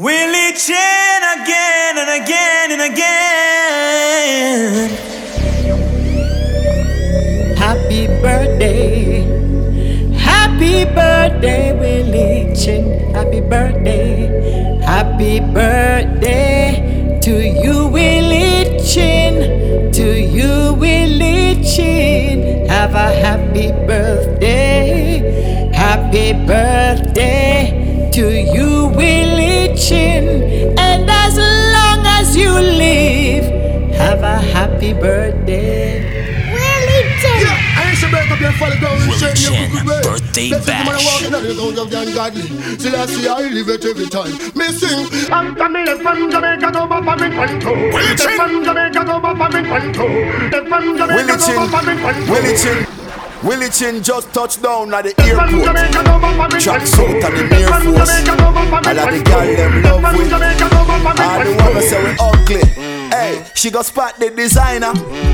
Willy Chin again and again and again. Happy birthday. Happy birthday, Willy Chin. Happy birthday. Happy birthday to you, Willy Chin. To you, Willy Chin. Have a happy birthday. Happy birthday to you, Willy Chin. And as long as you live, have a happy birthday. Willy Chin. I should break up your follow down and Willie shake your Chin, good way. birthday Blessed is the man bash. walking on the road of the ungodly. Still I see I live it every time. Me sing. I'm coming from Jamaica, go back from Quanto. Willy Chin. From Jamaica, go back from Quanto. From Jamaica, Willie go Chin, back from Quanto. Willie Chin, Willy Chin just touched down at the airport. Jamaica, go back from Track Quanto. suit and the Air Force. Jamaica, go back from And all the Quanto. girl them love From with. Jamaica, go back from All the Quanto. woman say we ugly. Hey, she go spot the designer.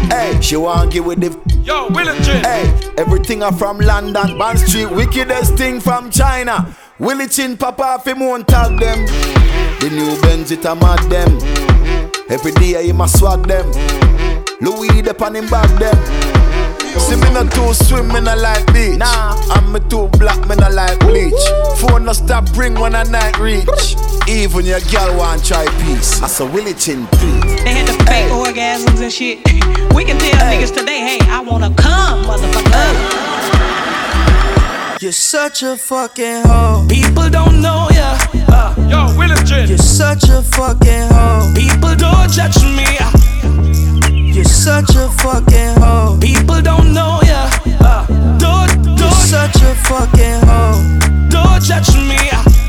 Hey, she want give with the. Yo, Willy Chin. Hey, everything are from London, Bond Street, wickedest thing from China. Willy Chin, Papa, off him won't tag them. The new Benz, it a mad them. Every day, he must swag them. Louis, the pan him back them. See me not too swim, me not like beach. Nah, I'm me too black, me not like bleach. Phone no stop ring when a night reach. Even your girl want try peace. I saw Willy Chin beat. They had the fake orgasms and shit. We can tell niggas today, hey, I wanna come, motherfucker. You're such a fucking hoe. People don't know ya. Uh, Yo, Willy Chin. You're such a fucking hoe. people don't judge me. You're such a fucking hoe. People don't know ya. Uh, don't, You're such a fucking hoe. don't judge me.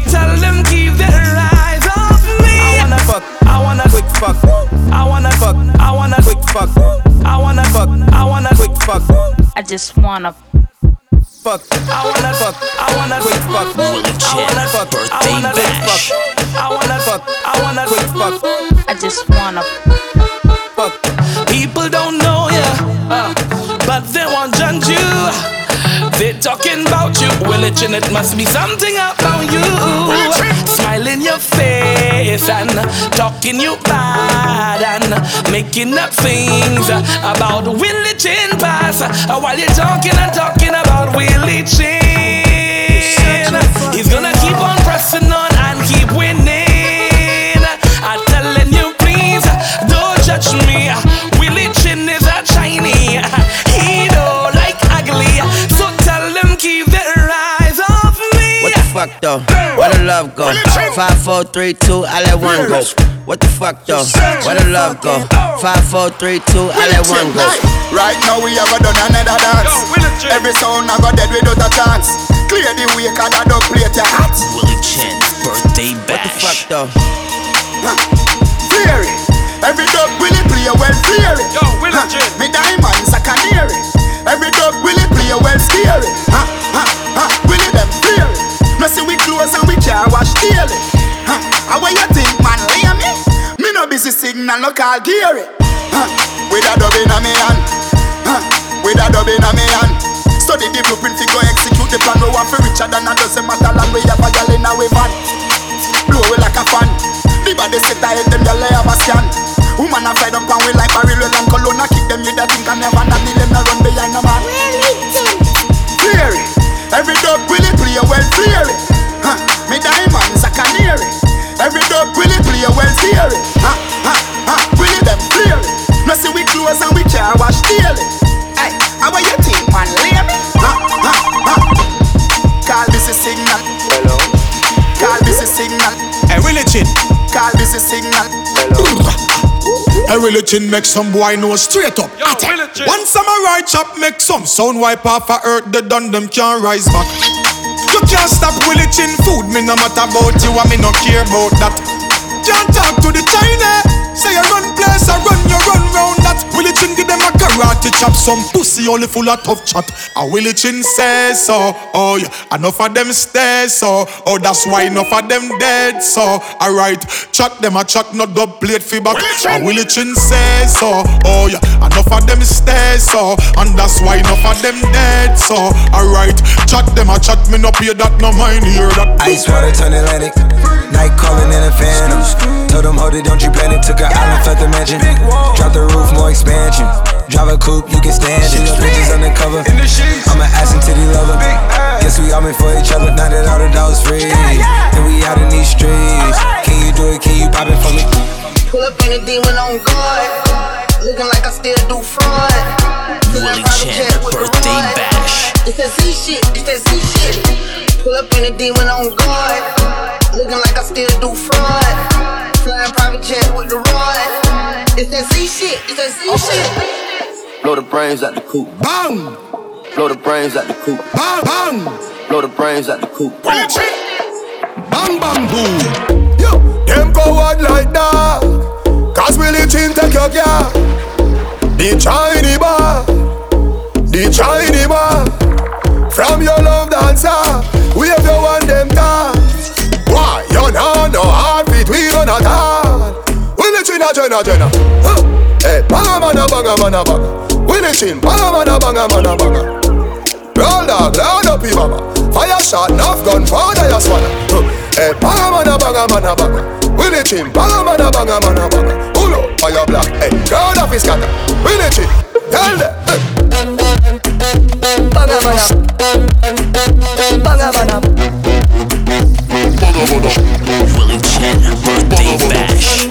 Tell them keep their eyes off me. I wanna fuck. I wanna quick fuck. I wanna fuck. I wanna quick fuck. I wanna fuck. I wanna quick fuck. I just wanna Fuck. I wanna fuck. I wanna quick fuck. I wanna fuck. I wanna quick fuck. I wanna fuck. I wanna quick fuck. I just wanna but they won't judge you. They talking about you, Willy Chin, it must be something about you. Smile in your face and talking you bad and making up things about Willy Chin pass while you're talking and talking about Willy Chin. He's gonna keep on pressing on though? Where the love go? Five, four, three, two, I let one go. What the fuck though? Where the love go? Five, four, three, two, I let one go. Right now we have done another dance. Yo, Every sound I got dead without a chance. Clear the way, cause I don't play your hat. Willy Chin, birthday What the fuck though? Fear it. Every dog will it play well fear it. Yo, Willie Huh, Me diamonds I can hear it. Every dog will it play well scary. Ha daily. Huh, how what you think man lay me? Me no busy signal no call Gary. Huh, with a dub in a me hand. Huh, with a dub in a me hand. Study the blueprint, fi go execute the plan. We want for richer than a dozen matter land. We have a gal in a we van blow it like a fan. The body set I them, y'all have a scan. Woman a fly down pan we like barrel well and cologne a kick them. Chin make some boy know straight up. Yo. One samurai chop make some sound wipe off a earth. The done them can't rise back. You can't stop Chin food. Me no matter about you and me no care about that. Can't talk to the China. Say you run place, I run, you run round that. Chin give them a karate chop. Some pussy only full of tough chat. And Willie Chin says so. Oh yeah, enough of them stay so. Oh that's why enough of them dead so. Alright, chat them a chat, not dub plate feedback. And Willie Chin says so. Oh yeah, enough of them stay so. And that's why enough of them dead so. Alright, chat them a chat, me no pay that, no mind hear that. Ice water turn Atlantic. Night calling in a fan Told them, hold it, don't you panic. Took an island, left the mansion. Drop the roof, more expansion. Drive a coupe, you can stand it. Bash. It's that Z shit, it's that Z shit. Pull up in a demon on guard. Looking like I still do fraud. Flying private jet with the rod. It's that Z shit, it's that Z shit. Blow the brains out the coop. Bang! Blow the brains out the coop. Bang! Bang! Blow the brains out the coop. Bang bang boom. Yo, them coward like that. Cause Willie Chin take your girl. The Chinese bar. The Chinese bar. From your love dancer. We have your one them dance. Why? You know no heart between on a tal. Willy Chin a Jenna Jenna. Huh. Hey, banga mana banga mana banga. Willy Chin banga mana banga mana banga. Roll dog, loud up your mama. Fire shot, enough gun, powder ya swallow. Huh. Hey, banga mana banga mana banga. Willy Chin, banga mana banga mana banga. Up, fire black. Hey, crowd of his scatter. Willy Chin, tell them. Hey. Banga mana. Mana. Willy Chin birthday bash.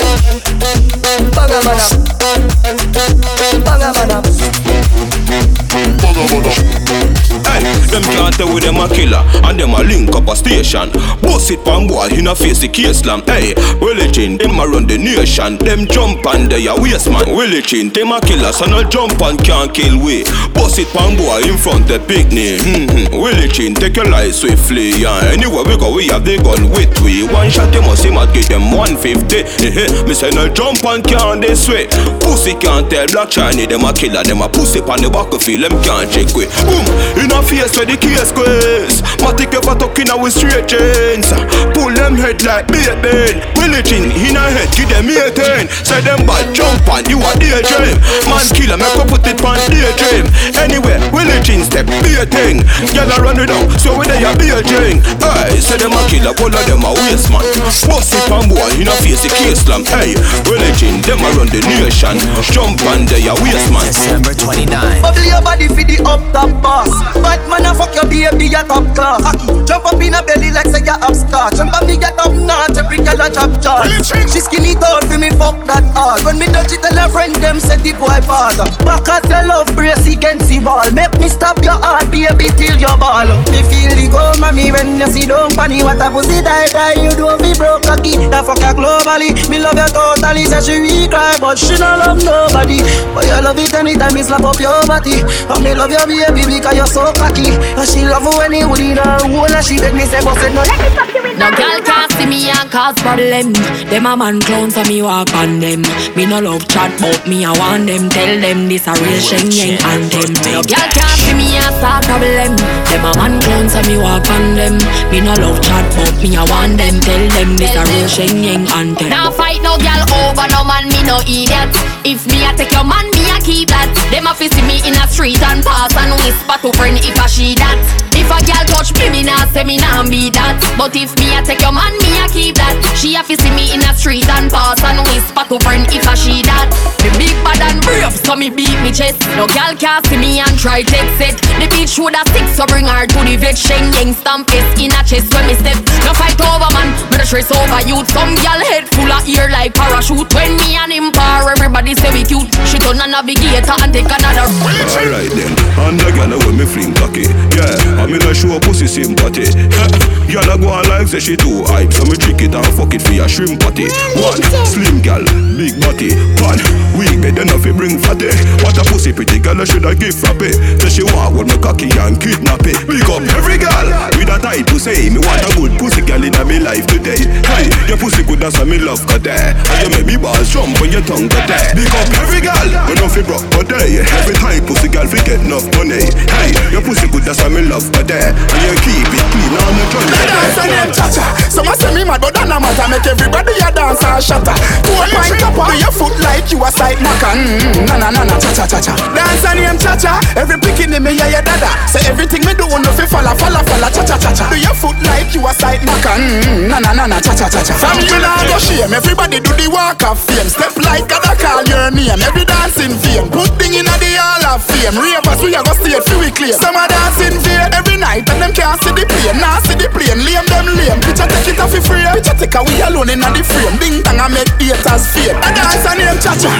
Banga mana. Banga mana. Hey, them can't tell with them a killer. And them a link up a station. Boss it pan boy, in a face the case slam. Hey, Chin, them a run the nation. Them jump and they a waste man. Chin, them a killer So no jump and can't kill we. Boss it pan boy in front the picnic. Mm-hmm. Chin, take your life swiftly. Yeah. Anywhere we go, we have the gun with we. One shot them must him give them 150 eh Me say no jump and can't this way Pussy can't tell black Chinese Them a killer, them a pussy pan the battlefield Them can't check we. Boom, in a face where the case quiz Matic ever talking with straight chains Pull them head like Willy Chin, in a head, give them 18 Say them bad jump on, you a daydream Man killer, make up put it on daydream Anyway, Chin step, be a thing. A run it out, so when they a be a drink. Hey, say them a killer, all of them a waste man. Bust it on boy, in a face the case slam Hey, Chin, them a run the nation. Jump on they a waste man. December 29. Bubble your body for the up top boss. Bad man a fuck your baby a top class. Jump up in a belly like say you upstart. Jump up me get up notch, every girl a chop chop. She skinny tall for me fuck that hard. When me touch it, tell her friend them say the boy father. Back at your love brace against the ball. Make me stop your heart, baby till your ball. Me feel the go mommy when you see don't funny. What a pussy die die, you don't be broke cocky. That fuck her globally. Me love you totally. Say she weak cry, but she don't love nobody. But you love it anytime me slap up your body. And me love your baby because you're so cocky. And she love when he would in her hole and she beg me say, but said no. Let me fuck you in No girl can't see me and cause problem. Them a man clown so me walk on them. Me no love chat but me I want them. Tell them this a real Shen Yeng anthem. No girl can't see me and start problem. Them a man clown so me walk on them. Me no love chat but me I want them. Tell them this a real Shen Yeng anthem. Now fight no girl over no man me no idiot. If me I take your man me Keep that. Them a fi see me in a street and pass and whisper to friend if I she that. If a girl touch me, me nah say me nah be that. But if me I take your man, me I keep that. She a fi see me in a street and pass and whisper to friend if I she that. Me big bad and brave, so me beat me chest. No girl can see me and try take it. The bitch woulda stick, so bring her to the vet. Shen Yeng stamp in a chest when me step. No fight stress over youth. Some girl head full of ear like parachute. When me and him par, everybody say we cute. She turn a navigator and take another. Alright then, and the gyal when me fling cocky. Yeah, I mean I show pussy sympathy. Gyal a go on like say she too hype. So me trick it and fuck it for your shrimp patty. One, slim gyal, big body. One, weak bed enough fi bring fatty. What a pussy pretty gyal I shoulda give frappe Say she walk with me cocky and kidnap it. Big up every gyal with a tight pussy Me want a good pussy gyal in me life today Hey, your pussy good as me love got there. And you make me balls jump when your tongue got there. Big up every gyal, we no fi broke but day. Every time pussy gyal fi get enough money. Hey, your pussy good as me love got there. And you keep it clean on the joint Me dance and them cha-cha. Some a say me mad but that no matter. Make everybody a dance and shatter. Two pint up on your foot like you a side knocker mm, Na na na na cha-cha-cha-cha Dance and them cha-cha. Every picking in me yeah yeah dada. Say everything me do no fi falla falla falla cha-cha-cha-cha Do your foot like you a side knocker mm, Na na na na cha-cha-cha-cha From you nah go shake flame. Everybody do the walk of fame. Step like God, I call your name. Every dance in vain. Put thing in a the hall of fame. Ravers, we a go stay for we claim. Some a dance in vain every night and them can't see the plane. Nah see the plane, lame them lame. Picture take it off for free. Picture take a we alone in the frame. Ding dong, I make haters fade. A dance a name cha-cha.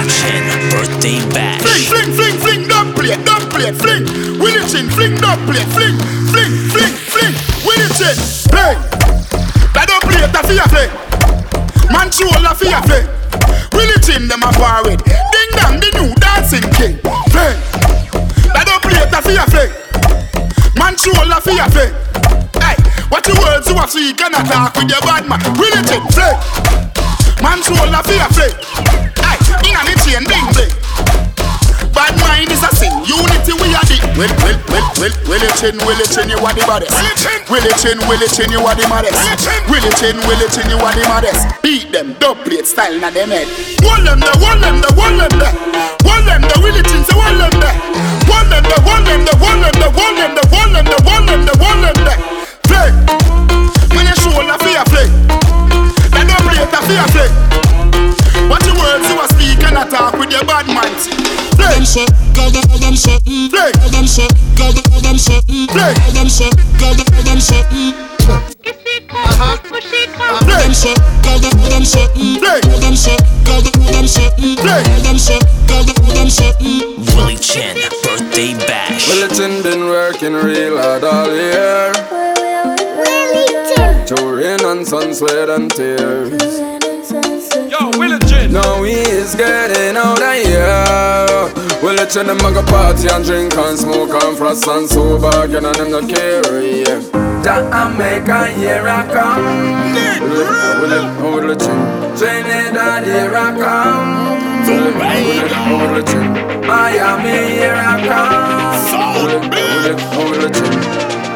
Birthday bash. Fling, fling, fling, fling, dub plate, dub plate, fling. Willy chin, fling, dub plate, fling, fling, fling, fling. Willy chin, fling get a fear play. Man, show a fear play. Will it in them a bar? Ding dong, the new dancing king. Play. That don't play a fear play. Man, show a fear play. Hey, what the words you are so you cannot talk with your bad man. Will it in play? Man, show a fear play. Hey, in a chain, ding ding. Will, will, will, will, will it chin, will it chin, you are the baddest. Will it chin, will it chin, you are the maddest. Will it chin, will it chin, you are the maddest. Beat them, dub plate style na them head. Hold them there, hold them there, hold them there. Hold them there, will it chin, say hold them there. Hold them there, hold them there, hold them there, hold them there, hold them there, hold them there, hold them there. Play. When you shoulder for your play. That dub plate a for your play. What the words you a speak and a talk with your bad minds. Play. Them shit, girl, them, them shit, mm. Play. Them shit, girl, them, them shit, mm. Play. Them shit, girl, them, them shit, mm. Uh-huh. Play. Them shit, girl, them, them shit, mm. Play. Them shit, girl, them, them shit, mm. Play. Them shit, girl, them, them shit, mm. Willy Chin, birthday bash. Well, it's been working real hard all year. Through rain and sun, sweat and tears. Now he is getting out of here. Well, it's in the mega party and drink and smoke and frost and sober again and them not care. Yeah. Jamaica, here I come. Will it, will it, Trinidad, here I come. Will it, will it, Miami, here I come. Will it, will it, will it,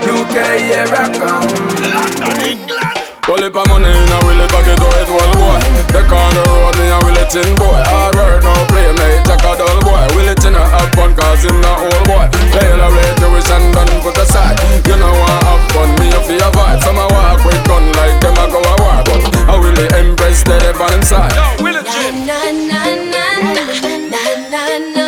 UK, here I come. London. Pull if I'm money in a willy pocket, do it well, boy. They on the road, me a willy tin boy. Hard work, no play, mate, take a dull boy. Willy tin a have fun, cause him not old boy. Fail a rate, you wish and done put aside. You know I have fun, me a feel a vibe. Some a walk with gun like them a go a war, but I willy embrace the devil inside. Yo, willy tin. Na, na, na, na, na, na, na.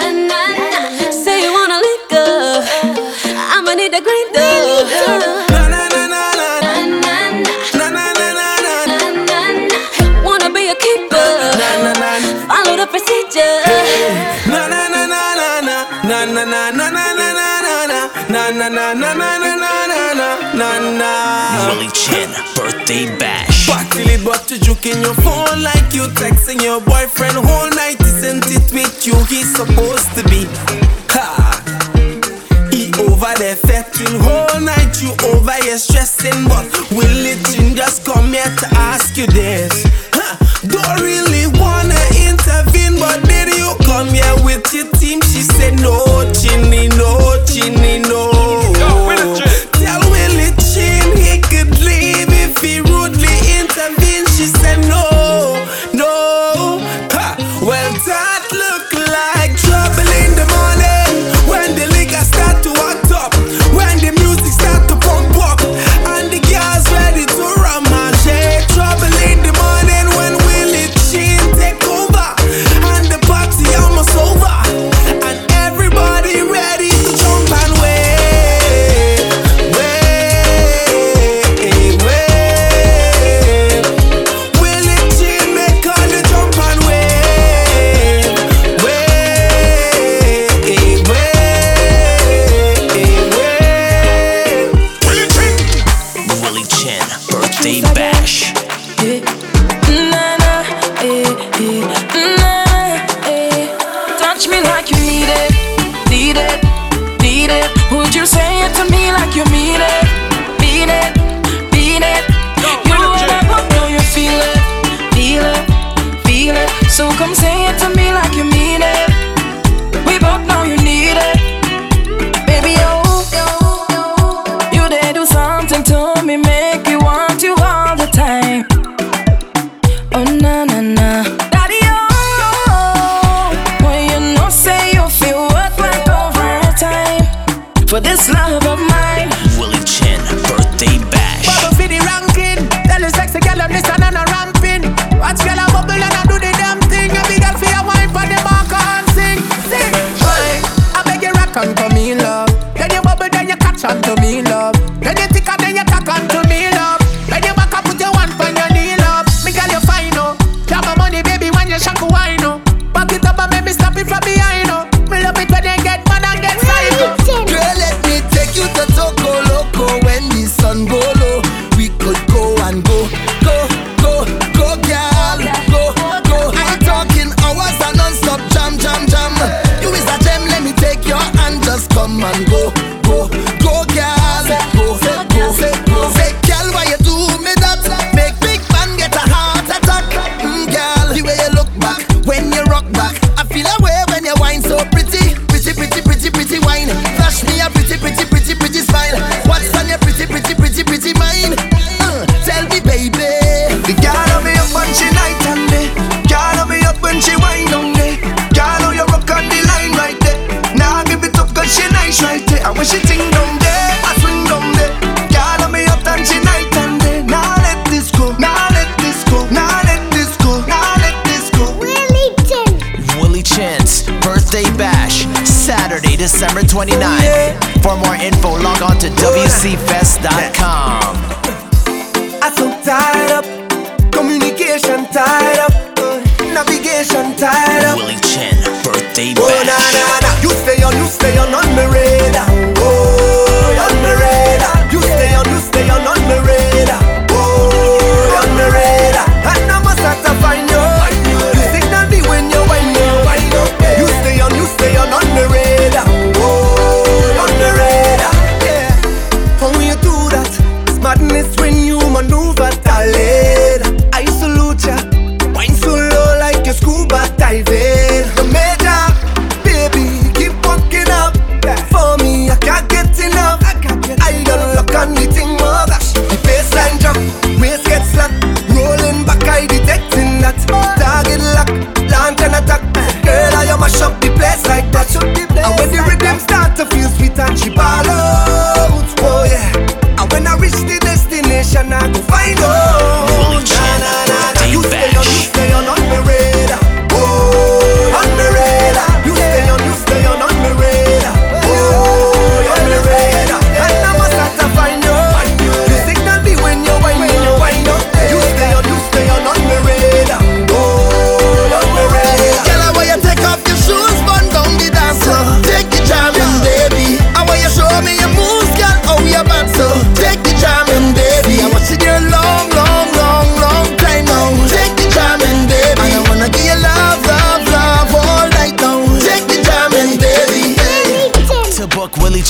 Na na na na na na na na na na na na na na na na na na Willy Chin, birthday bash. Back till it but to juke in your phone like you texting your boyfriend whole night isn't it with you he's supposed to be ha he over there fetting whole night you over here stressing but will it in just come here to ask you this huh. don't really wanna intervene but you come here with your team she said no chinny no chinny no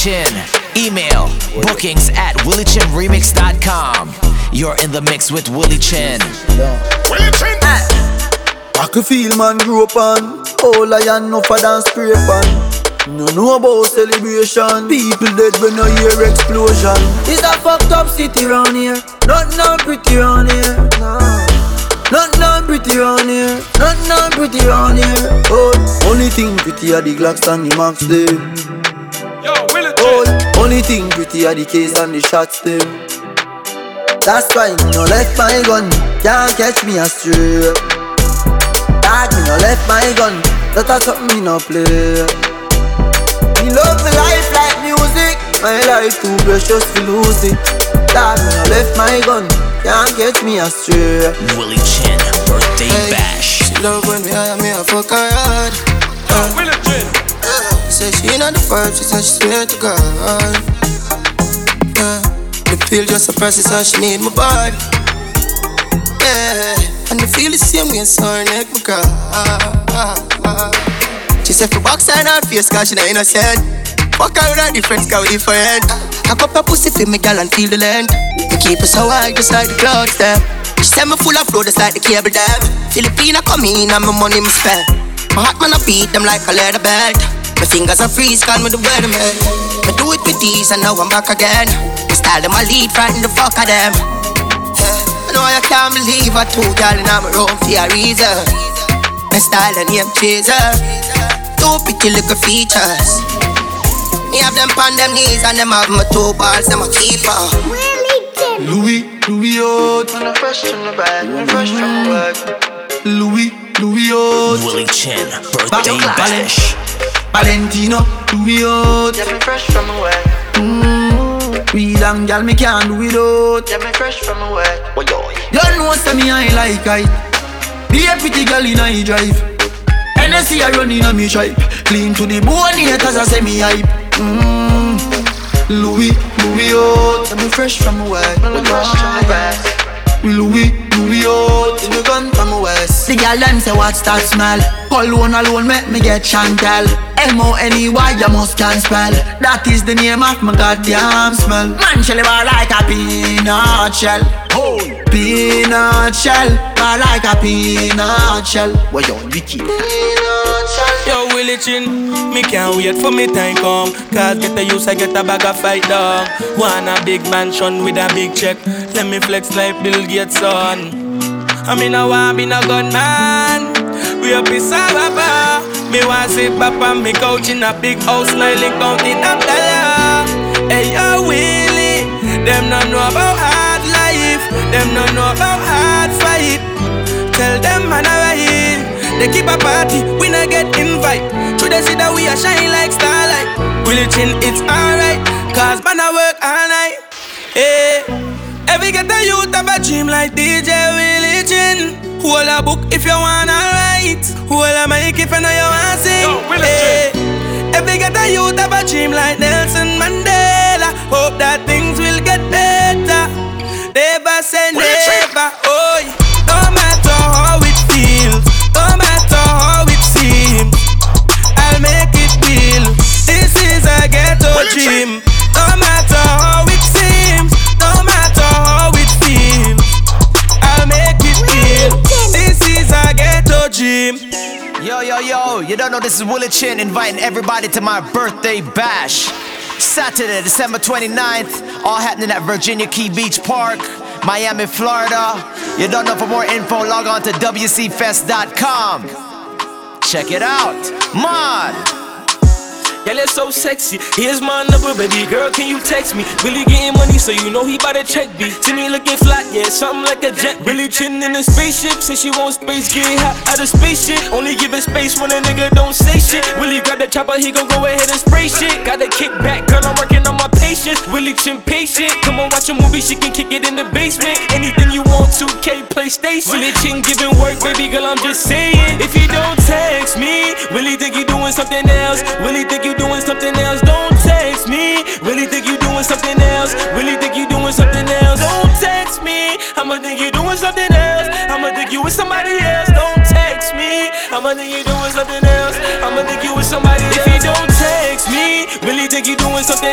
Chin, email bookings at williechinremix.com. You're in the mix with Willy Chin. Willy Chin. I can feel man grow up on oh, All I know for dance spray pan. No know about celebration. People dead when I hear explosion. It's a fucked up city round here. Not none pretty round here. No. Not none pretty round here. Not none pretty round here. Oh, only thing pretty are the Glocks and the Max them Oh, only thing pretty are the case and the shots them That's why me no left my gun Can't catch me astray Dog, me no left my gun. That a something me no play. Me love my life like music. My life too precious to lose it. Dog, me no left my gun. Can't catch me astray. Willy Chin, birthday bash. She love when me high and me a fuck her hard. Uh, Say she not the vibe, she said she swear to God. Yeah, the feel just process, so she need my body. Yeah, and the feel the same way, so her neck my cry. She said for box her not face, cause she not innocent. Fuck her with a different scout different. Cock up her pussy for me, gal, and feel the land. Me keep her so high, just like the clouds there. She said me full of flow, just like the cable dam. Filipina come in, and my money me spend. My heart man, I beat them like a leather belt. My fingers are freeze, gone with the weatherman. I do it with these, and now I'm back again. My style, them I lead, frighten the fuck of them. Yeah, I know I can't believe I two gal in my room for a reason. My style and name chaser. Two pretty little features. Me have them on them knees and them have my two balls, them a keeper. Louis, Louis out. When I'm fresh from the bag, when I'm fresh from the work. Louis, Louis out. Willy Chin, birthday bash. Valentino, Louis out. Yeah, me fresh from the work. Mm, we long gal me can't do it without. Yeah, me fresh from the work. Oh, yo. You know say me I like I. Be a pretty girl in I drive. NSC I run in a me tripe. Clean to the bone haters I say me hype. Mm. Louis, Louis out. Yeah, me fresh from the work. When fresh from the work. Louis, Louis out. Girl them say what's that smell? Cologne alone make me get Chantel. M-O-N-E-Y you must can spell. That is the name of my goddamn smell. Man shell bar like a peanut shell. Oh, peanut shell. Bar like a peanut shell. What you wicked? Yo, Willy Chin, me can't wait for me time come. Cause get the use, I get a bag of fight dog. Want a big mansion with a big check. Let me flex like Bill Gates son. I mean, I want be no gunman. We up in Sababa. Me want sit back me couch in a big house, smiling, counting up dollar. Hey, yo, Willie. Them not know about hard life. Them not know about hard fight. Tell them man alright. They keep a party, we not get invite. True they say that we are shine like starlight. Willy Chin, it's alright, cause man I work all night. Hey, every get a youth have a dream like DJ Willy Chin. Hold a book if you wanna write. Hold a mic if you know you wanna sing. Hey, every get a youth have a dream like Nelson Mandela. Hope that things will get better. Never say never. Oh, yeah. Know this is Willy Chin inviting everybody to my birthday bash. Saturday, December 29th, all happening at Virginia Key Beach Park, Miami, Florida. You don't know for more info, log on to WCFest.com. Check it out. Mod. Girl, you're so sexy. Here's my number, baby girl. Can you text me? Really getting money, so you know he bout to check me. See me looking flat, yeah, something like a jet. Really chillin' in a spaceship. Say she want space, get hot out of spaceship. Only giving space when a nigga don't say shit. Willie grab the chopper, he gon' go ahead and spray shit. Got to kick back, girl, I'm working on my patience. Willy chin patient. Come on, watch a movie, she can kick it in the basement. Anything you want, 2K, PlayStation. Willy chin giving work, baby girl, I'm just saying. If you don't text me, really think you doing something else. Really think you doing something else. Don't text me. Really think you doing something else. Really think you doing something else. Don't text me. I'ma think you doing something else. I'ma think you with somebody else. Don't text me. I'ma think you doing something else. I'ma think you with somebody else. If you don't text me, really think you doing something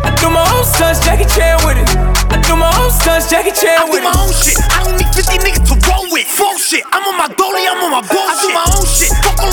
I do my own stunts, Jackie Chan with it. I do my own stunts, Jackie Chan with it. I do my own shit. I don't need 50 niggas to roll with. Full shit. I'm on my dolly, I'm on my bullshit. I do my own shit. Fuck all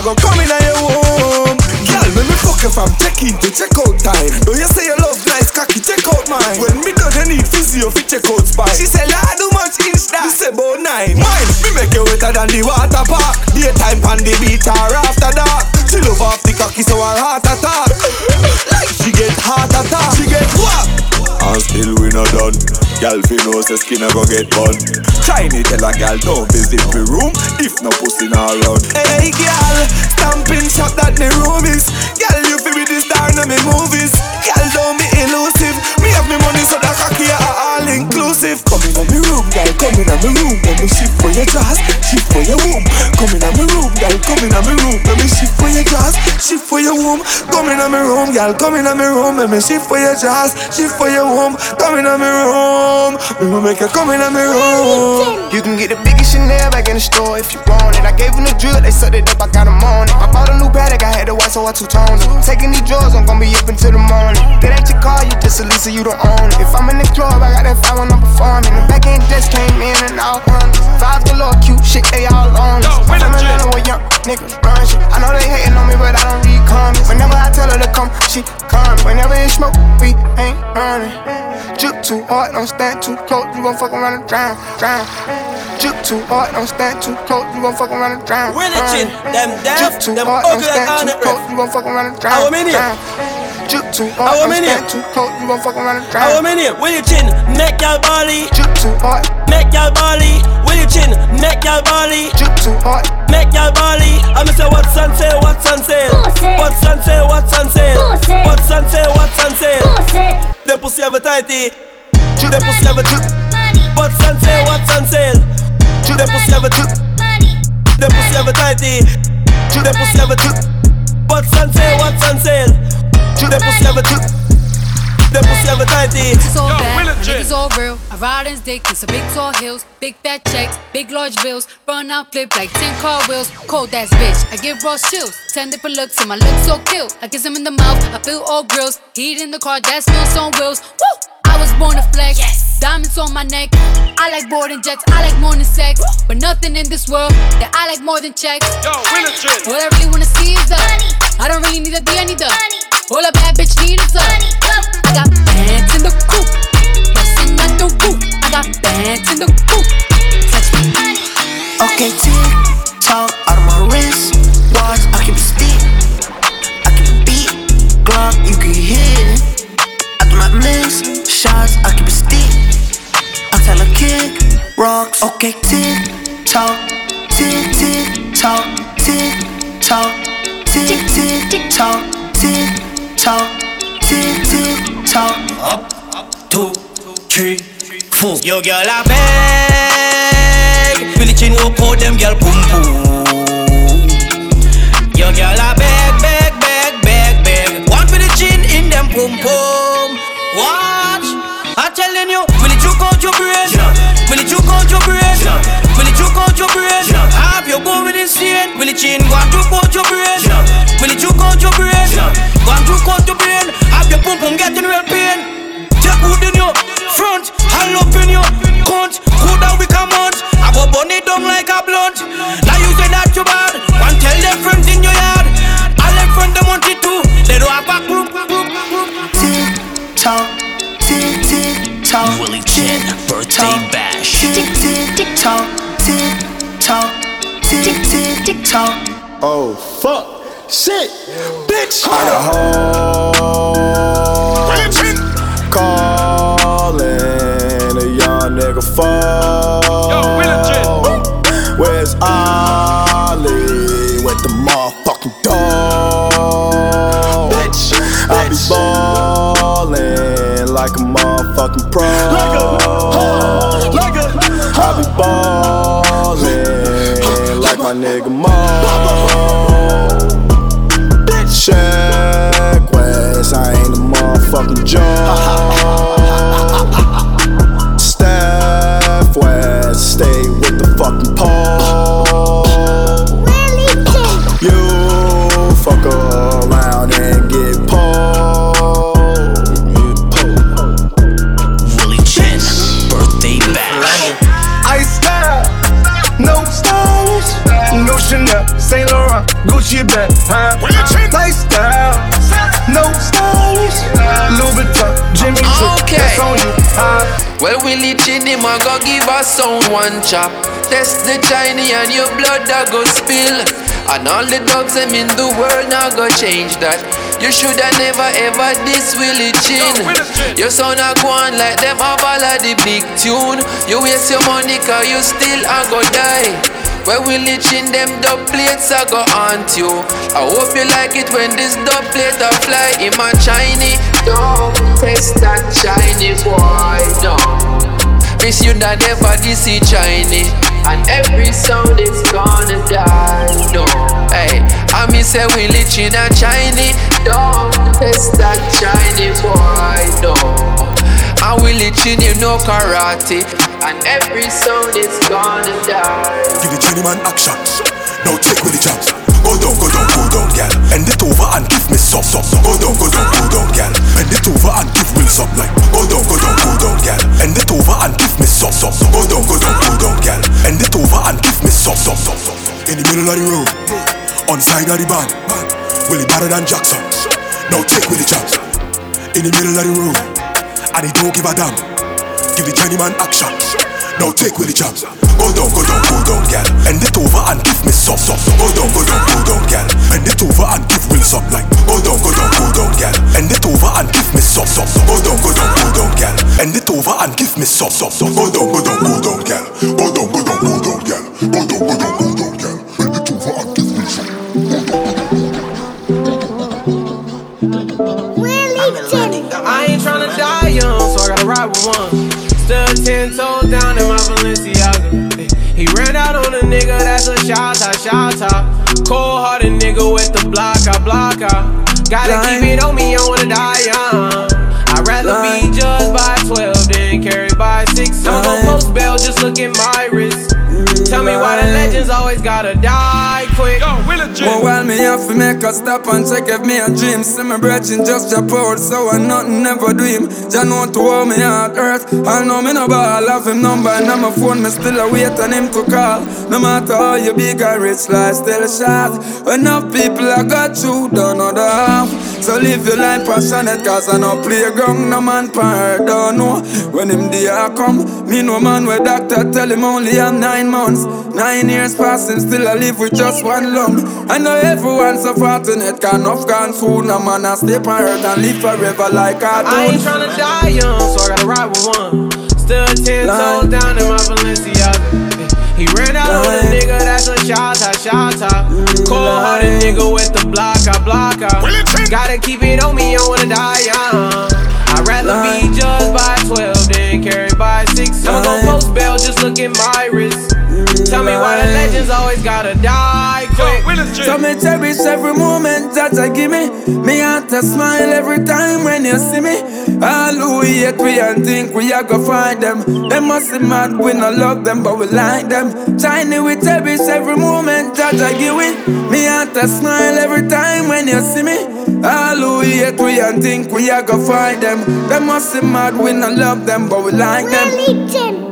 I come in your womb. Girl, let me fuck you from check-in to check-out time. Though you say you love nice cocky, check out mine. When me done, need physio fi check out spine. She say, Lord, how much inch that? Me say, about nine. Mine, me make you wetter than the water park. Daytime on the beat or after dark. She love off the cocky so her heart attack. Like she get heart attack. She get what? And still we not done. Girl, fi know say skin a go get bun. Try tell a girl don't visit me room if no pussy not around. Hey girl, stamping shop that me room is. Girl, you fi be the star in me movies. Girl, don't be elusive. Me have me money so that cocky are ah, all ah, inclusive. Come in my room, girl, come Come in my room, let me shift for your dress, shift for your womb. Come in my room, girl, come in my room, let me shift for your dress, shift for your womb. Come in my room, girl, come in my room, let me shift for your dress, shift for your womb. Come in my room, me will make you come in my room. You can get the biggest Chanel back in the store if you want it. I gave them the drill, they sucked it up, I got them on it. I bought a new Patek, I had the white, so I two-toned it. Taking these drugs, I'm gonna be up until the morning. That ain't your car, you just a Lisa, you don't own it. If I'm in the club, I got that fire when I'm performing. The back end just came in and out hundreds. Five galore, cute shit, they all on us. I'm from Atlanta with young niggas run shit. I know they hating on me, but I don't read comments. Whenever I tell her to come, she come. Whenever it smoke, we ain't running. Drip too hard, don't stand too close, you gon' fuck around and drown, drown. Drip too hard, don't stand too close, you gon' fuck around and drown. Religion, them deaf, too them hard, don't ugly stand too close, you gon' fuck around and drown, How many? drown. Drip too How hard, don't many? too close, you gon' fuck around and drown. How many? Willy Chin, make y'all bally. Drip too hard, Make y'all bally. Willy Chin, make y'all bally. drip too hard. Make y'all bally. I'ma say what's on sale, what's on sale. What's on sale, what's on sale. What's on sale, what's on sale. Them pussy have a tighty. Them pussy have a drip. What's on sale, what's on sale. Them pussy have a drip. Them pussy have a tighty. Them pussy have a drip. What's on sale, what's on sale. Them pussy have a drip. Them pussy have a tighty. It's all bad, niggas all real. I ride in dick in some big tall hills, big fat checks, big large bills. Run out clip like 10 car wheels. Cold ass bitch, I give raw chills. 10 different looks, and my lips so kill. I kiss him in the mouth, I feel all grills. Heat in the car, that smells on wheels. Woo! I was born to flex. Diamonds on my neck. I like boarding jets, I like more than sex. But nothing in this world that I like more than checks. Yo, religion. What I really wanna see is the money. I don't really need a D, I need the All a bad bitch need is a I got bands in the coop, bustin' at the roof. I got bands in the coop. Rocks. Okay, tick tock, tick tick tock, tick tock, tick tick tock, tick tock, tick tick tock. Up, two, three, four. Yo, girl, I beg. Billy Chin go call them girl boom boom. Yo, girl, I beg, beg, beg, beg, beg. One the chin in them boom boom. Watch, I'm telling you, will it juke out your brain? Will it juke out your brain? Will it juke out your brain? Have you go with insane? Will it chin go and juke out your brain? Will it juke out your brain? Go and juke out your brain. Have your boom boom getting real pain? Take good in your front, all up in your cunt. Good that we come out, I go burn it down like a blunt. Now you say that you bad, one tell them friends in your yard. All them friends them want it too. They don't have a group, group, group. Tick tock, tick tick tock. Willy Chin, birthday bash. Tick tick. Oh fuck, shit, bitch. I. Calling a young nigga phone. Nigga Mo. Sheck Wes, I ain't a motherfucking joke. Well, Willy Chin, him a go give us sound one chop. Test the Chinese and your blood a go spill. And all the dogs them in the world now go change that. You shoulda never ever diss Willy Chin. Your son a go on like them a ball the big tune. You waste your money cause you still a go die. Well, Willy Chin, them dub plates a go haunt you. I hope you like it when this dub plate a fly in my shiny. Don't test that shiny boy, no. Promise you that never this is Chinese. And every sound is gonna die. No, hey, I mean say we lit in a Chinese. Don't test that Chinese boy. No, and will lit in you no karate. And every sound is gonna die. Give the Chinese man action. Now take with the. Go down, go down, go down, gal. Bend it over and give me some, some. Go down, go down, go down, gal. Bend it over and give me some like. Go down, go down, go down, gal. Bend it over and give me some, some. Go down, go down, go down, gal. Bend it over and give me some, some, some. In the middle of the road, on side of the band, Willy better than Jackson. Now take with the chance. In the middle of the road, and he don't give a damn. Give the journeyman action. Now take with the chance. Go down, go down, go down, gal. Bend it over and give me some, some. Go down, go down, go down, gal. Bend it over and give Will some like. Go down, go down, go down, gal. Bend it over and give me some, some. Go down, go down, go down, gal. Bend it over and give me some, some. Go down, go down, go down, gal. Go down, go down, go down, gal. Go down, go down, go down, He ran out on a nigga, that's a shot shot. Cold hearted nigga with the block, I block out. Gotta keep it on me, I wanna die young. I'd rather be judged by 12 than carried by 6. I'm gon' post bail, just look at my wrist. Legends always gotta die quick. Yo, Oh, well, me have to make a stop and check if me a dream. See me brethren just your out, so I nothing never dream. Jah know to hold me heart earth. I know me no ball, have him number and on my phone, me still a wait on him to call. No matter how you big or rich, life still short. Enough people I got you, don't know the half. So live your life passionate, cause I no playground, no man pan don't know. When him day I come, me no man where doctor tell him only I'm nine months. Nine years passing, still I live with just one lung. I know everyone's so fortunate, can enough gone food, no man I stay on earth and live forever like I do. I ain't tryna die young, so I gotta ride with one. Still ten toes down in my Balenciaga. He ran out on a nigga, that's a shot top, shot top. Cold hearted nigga with the block, I block out. Gotta keep it on me, I wanna die young. I'd rather be judged by 12 than carried by 6. I'm gon' post bail, just look at my wrist. Tell me why the legends always gotta die quick. Tell me cherish every moment that I give me. Me heart to smile every time when you see me. All who we hate we and think we are gonna find them. They must be mad, we not love them, but we like them. Tiny we cherish every moment that I give it. Me heart to smile every time when you see me. All who we hate we and think we are gonna find them. They must be mad, we not love them, but we like them.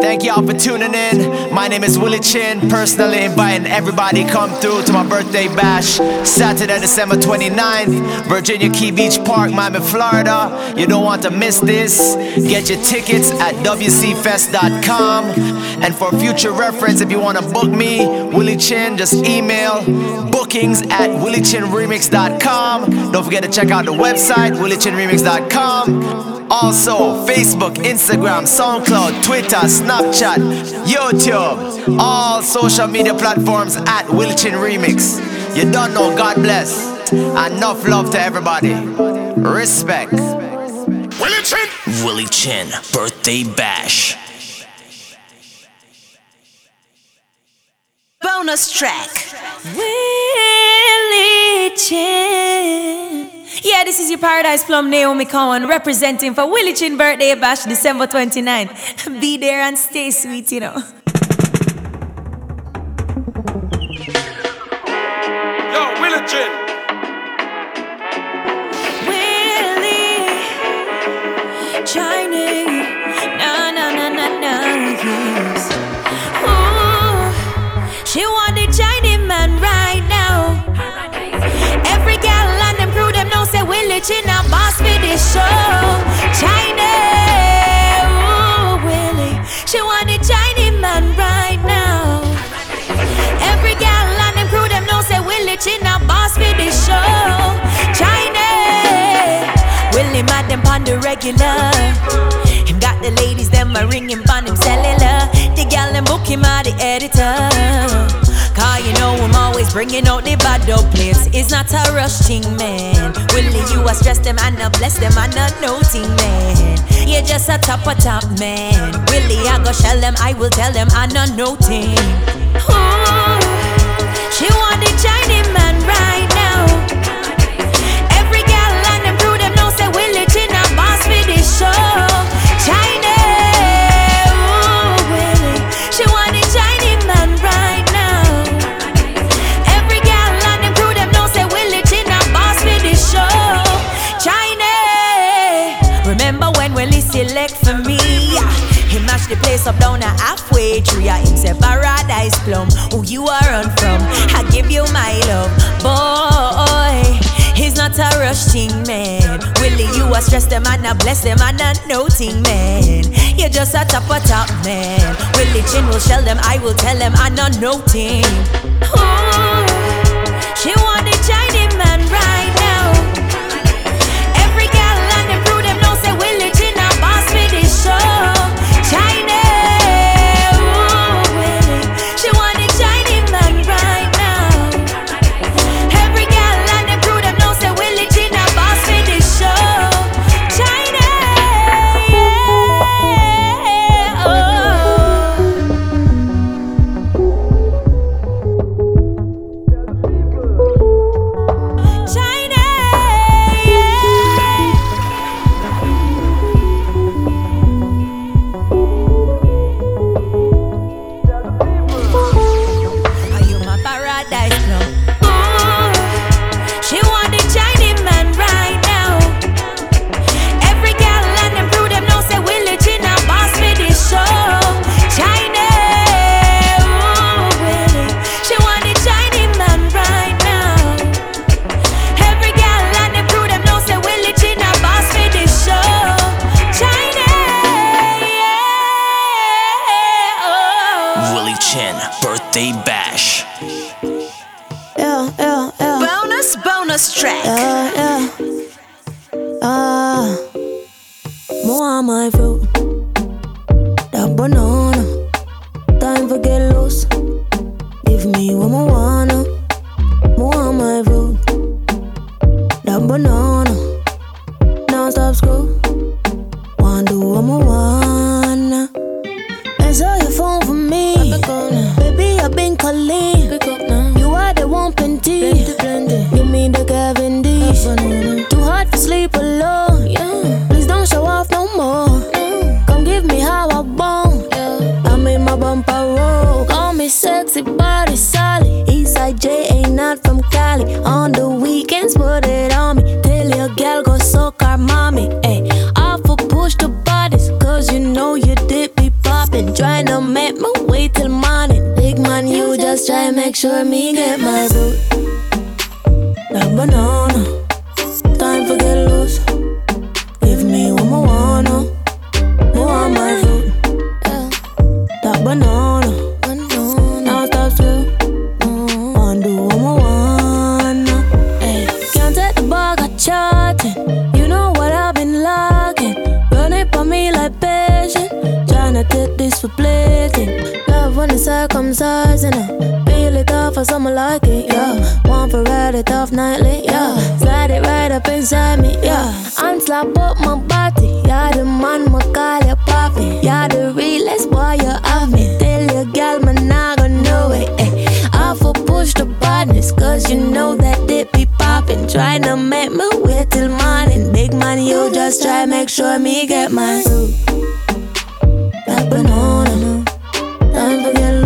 Thank y'all for tuning in. My name is Willy Chin. Personally inviting everybody come through to my birthday bash Saturday, December 29th, Virginia Key Beach Park, Miami, Florida. You don't want to miss this. Get your tickets at WCFest.com. And for future reference, if you want to book me, Willy Chin, just email bookings at WillyChinRemix.com. Don't forget to check out the website, WillyChinRemix.com. Also, Facebook, Instagram, SoundCloud, Twitter, Snapchat, YouTube, all social media platforms at Wilchin Remix. You don't know, God bless. Enough love to everybody. Respect. Willy Chin. Willy Chin, birthday bash. Bonus track. Willy Chin. Yeah, this is your Paradise Plum Naomi Cowan representing for Willy Chin Birthday Bash December 29. Be there and stay sweet, you know. Chin a the boss for this show. China, Willy mad them on the regular. Him got the ladies them a ring him on him cellular. The gal them book him a the editor. You know I'm always bringing out the bad dope plates. It's not a rush thing, man. Willy, you a stress them and a bless them and a noting, man. You're just a top of top, man. Willy, I go shell them, I will tell them I'm not noting. Ooh, she want the Chinese man right now. Every gal and them crew them know say Willy Chin a boss for this show. Place up down a halfway tree. I him say paradise plum. Who you are run from? I give you my love, boy. He's not a rush thing, man. Willy, you a stress them and a bless them and a noting, man. You're just a top a top man. Willy Chin will shell them, I will tell them I'm not noting. Ooh, Ah, more on my fruit. It's circumcising. Uh. Feel it off for someone like it, yeah. Want for ride it off nightly, yeah. Slide it right up inside me, yeah. Unslap up my body, yeah. The man, my call you poppy. Yeah, the realest boy you have me. Tell your gal, man, I gonna know it, eh. I for push the badness, cause you know that they be popping. Tryna make me wait till morning. Big man, you just try make sure me get my suit. Tanto que